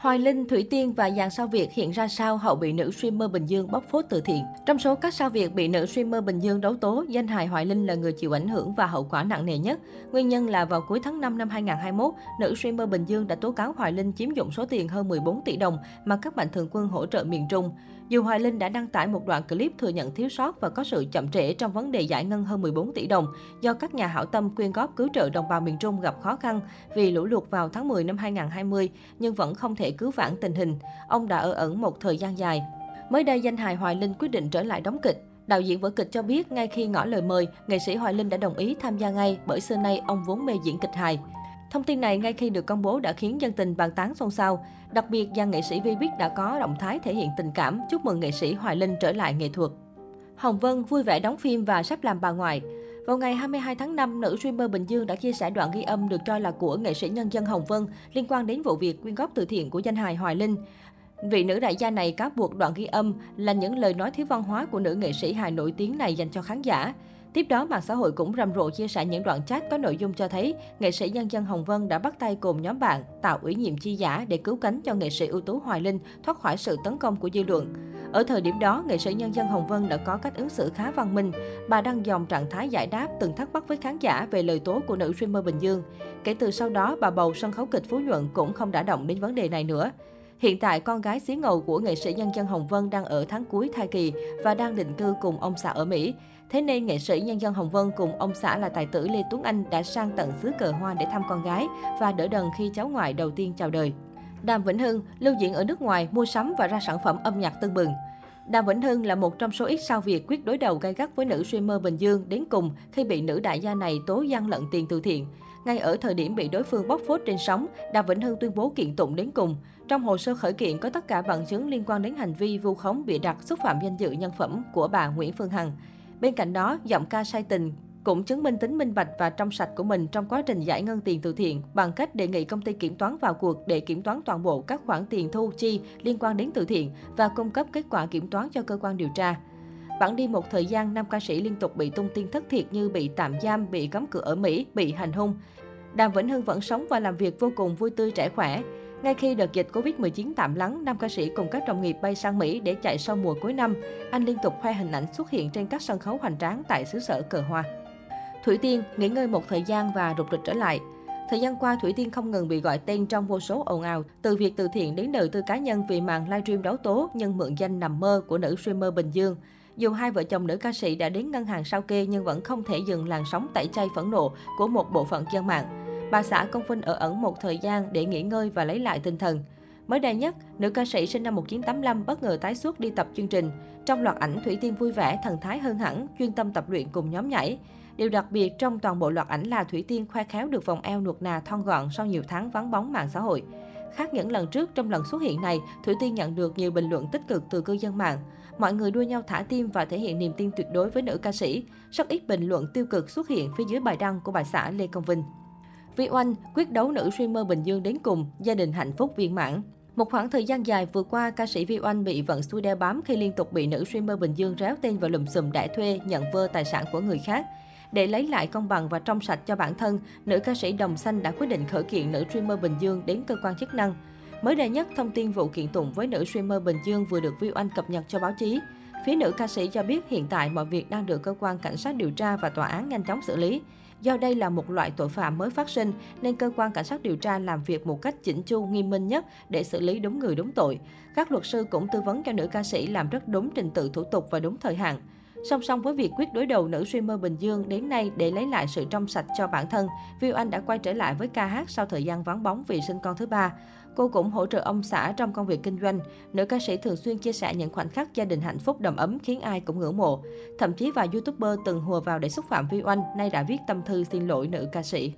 Hoài Linh, Thủy Tiên và dàn sao Việt hiện ra sao hậu bị nữ streamer Bình Dương bóc phốt từ thiện. Trong số các sao Việt bị nữ streamer Bình Dương đấu tố, danh hài Hoài Linh là người chịu ảnh hưởng và hậu quả nặng nề nhất. Nguyên nhân là vào cuối tháng 5 năm 2021, nữ streamer Bình Dương đã tố cáo Hoài Linh chiếm dụng số tiền hơn 14 tỷ đồng mà các mạnh thường quân hỗ trợ miền Trung. Dù Hoài Linh đã đăng tải một đoạn clip thừa nhận thiếu sót và có sự chậm trễ trong vấn đề giải ngân hơn 14 tỷ đồng do các nhà hảo tâm quyên góp cứu trợ đồng bào miền Trung gặp khó khăn vì lũ lụt vào tháng 10 năm 2020 nhưng vẫn không thể cứu vãn tình hình. Ông đã ở ẩn một thời gian dài. Mới đây, danh hài Hoài Linh quyết định trở lại đóng kịch. Đạo diễn vở kịch cho biết ngay khi ngỏ lời mời, nghệ sĩ Hoài Linh đã đồng ý tham gia ngay bởi xưa nay ông vốn mê diễn kịch hài. Thông tin này ngay khi được công bố đã khiến dân tình bàn tán xôn xao. Đặc biệt, dàn nghệ sĩ Vi Bích đã có động thái thể hiện tình cảm chúc mừng nghệ sĩ Hoài Linh trở lại nghệ thuật. Hồng Vân vui vẻ đóng phim và sắp làm bà ngoại. Vào ngày 22 tháng 5, nữ streamer Bình Dương đã chia sẻ đoạn ghi âm được cho là của nghệ sĩ nhân dân Hồng Vân liên quan đến vụ việc quyên góp từ thiện của danh hài Hoài Linh. Vị nữ đại gia này cáo buộc đoạn ghi âm là những lời nói thiếu văn hóa của nữ nghệ sĩ hài nổi tiếng này dành cho khán giả. Tiếp đó, mạng xã hội cũng rầm rộ chia sẻ những đoạn chat có nội dung cho thấy nghệ sĩ nhân dân Hồng Vân đã bắt tay cùng nhóm bạn tạo ủy nhiệm chi giả để cứu cánh cho nghệ sĩ ưu tú Hoài Linh thoát khỏi sự tấn công của dư luận. Ở thời điểm đó, nghệ sĩ nhân dân Hồng Vân đã có cách ứng xử khá văn minh. Bà đăng dòng trạng thái giải đáp từng thắc mắc với khán giả về lời tố của nữ streamer Bình Dương. Kể từ sau đó, bà bầu sân khấu kịch Phú Nhuận cũng không đã động đến vấn đề này nữa. Hiện tại, con gái xí ngầu của nghệ sĩ nhân dân Hồng Vân đang ở tháng cuối thai kỳ và đang định cư cùng ông xã ở Mỹ. Thế nên, nghệ sĩ nhân dân Hồng Vân cùng ông xã là tài tử Lê Tuấn Anh đã sang tận xứ cờ hoa để thăm con gái và đỡ đần khi cháu ngoại đầu tiên chào đời. Đàm Vĩnh Hưng lưu diễn ở nước ngoài, mua sắm và ra sản phẩm âm nhạc tưng bừng. Đàm Vĩnh Hưng là một trong số ít sao Việt quyết đối đầu gay gắt với nữ streamer Bình Dương đến cùng khi bị nữ đại gia này tố gian lận tiền từ thiện. Ngay ở thời điểm bị đối phương bóc phốt trên sóng, Đàm Vĩnh Hưng tuyên bố kiện tụng đến cùng. Trong hồ sơ khởi kiện có tất cả bằng chứng liên quan đến hành vi vu khống bịa đặt xúc phạm danh dự nhân phẩm của bà Nguyễn Phương Hằng. Bên cạnh đó, giọng ca sai tình cũng chứng minh tính minh bạch và trong sạch của mình trong quá trình giải ngân tiền từ thiện bằng cách đề nghị công ty kiểm toán vào cuộc để kiểm toán toàn bộ các khoản tiền thu chi liên quan đến từ thiện và cung cấp kết quả kiểm toán cho cơ quan điều tra. Bản đi một thời gian, năm ca sĩ liên tục bị tung tin thất thiệt như bị tạm giam, bị cấm cửa ở Mỹ, bị hành hung. Đàm Vĩnh Hưng vẫn sống và làm việc vô cùng vui tươi trẻ khỏe. Ngay khi đợt dịch Covid-19 tạm lắng, nam ca sĩ cùng các đồng nghiệp bay sang Mỹ để chạy sau mùa cuối năm. Anh liên tục khoe hình ảnh xuất hiện trên các sân khấu hoành tráng tại xứ sở cờ hoa. Thủy Tiên nghỉ ngơi một thời gian và rục rịch trở lại. Thời gian qua, Thủy Tiên không ngừng bị gọi tên trong vô số ồn ào, từ việc từ thiện đến đời tư cá nhân vì màn livestream đấu tố nhân mượn danh nằm mơ của nữ streamer Bình Dương. Dù hai vợ chồng nữ ca sĩ đã đến ngân hàng sao kê nhưng vẫn không thể dừng làn sóng tẩy chay phẫn nộ của một bộ phận dân mạng. Bà xã Công Vinh ở ẩn một thời gian để nghỉ ngơi và lấy lại tinh thần. Mới đây nhất, nữ ca sĩ sinh năm 1985 bất ngờ tái xuất đi tập chương trình. Trong loạt ảnh, Thủy Tiên vui vẻ, thần thái hơn hẳn, chuyên tâm tập luyện cùng nhóm nhảy. Điều đặc biệt trong toàn bộ loạt ảnh là Thủy Tiên khoe khéo được vòng eo nuột nà thon gọn sau nhiều tháng vắng bóng mạng xã hội. Khác những lần trước, trong lần xuất hiện này, Thủy Tiên nhận được nhiều bình luận tích cực từ cư dân mạng. Mọi người đua nhau thả tim và thể hiện niềm tin tuyệt đối với nữ ca sĩ. Rất ít bình luận tiêu cực xuất hiện phía dưới bài đăng của bà xã Lê Công Vinh. Vi Oanh quyết đấu nữ streamer Bình Dương đến cùng, gia đình hạnh phúc viên mãn. Một khoảng thời gian dài vừa qua, ca sĩ Vi Oanh bị vận xui đeo bám khi liên tục bị nữ streamer Bình Dương réo tên vào lùm xùm đẻ thuê, nhận vơ tài sản của người khác. Để lấy lại công bằng và trong sạch cho bản thân, nữ ca sĩ Đồng Xanh đã quyết định khởi kiện nữ streamer Bình Dương đến cơ quan chức năng. Mới đây nhất, thông tin vụ kiện tụng với nữ streamer Bình Dương vừa được Vi Oanh cập nhật cho báo chí. Phía nữ ca sĩ cho biết hiện tại mọi việc đang được cơ quan cảnh sát điều tra và tòa án nhanh chóng xử lý. Do đây là một loại tội phạm mới phát sinh, nên cơ quan cảnh sát điều tra làm việc một cách chỉnh chu, nghiêm minh nhất để xử lý đúng người đúng tội. Các luật sư cũng tư vấn cho nữ ca sĩ làm rất đúng trình tự thủ tục và đúng thời hạn. Song song với việc quyết đối đầu nữ streamer Bình Dương đến nay để lấy lại sự trong sạch cho bản thân, Viu Anh đã quay trở lại với ca hát sau thời gian vắng bóng vì sinh con thứ ba. Cô cũng hỗ trợ ông xã trong công việc kinh doanh. Nữ ca sĩ thường xuyên chia sẻ những khoảnh khắc gia đình hạnh phúc đầm ấm khiến ai cũng ngưỡng mộ. Thậm chí vài youtuber từng hùa vào để xúc phạm Vi Oanh nay đã viết tâm thư xin lỗi nữ ca sĩ.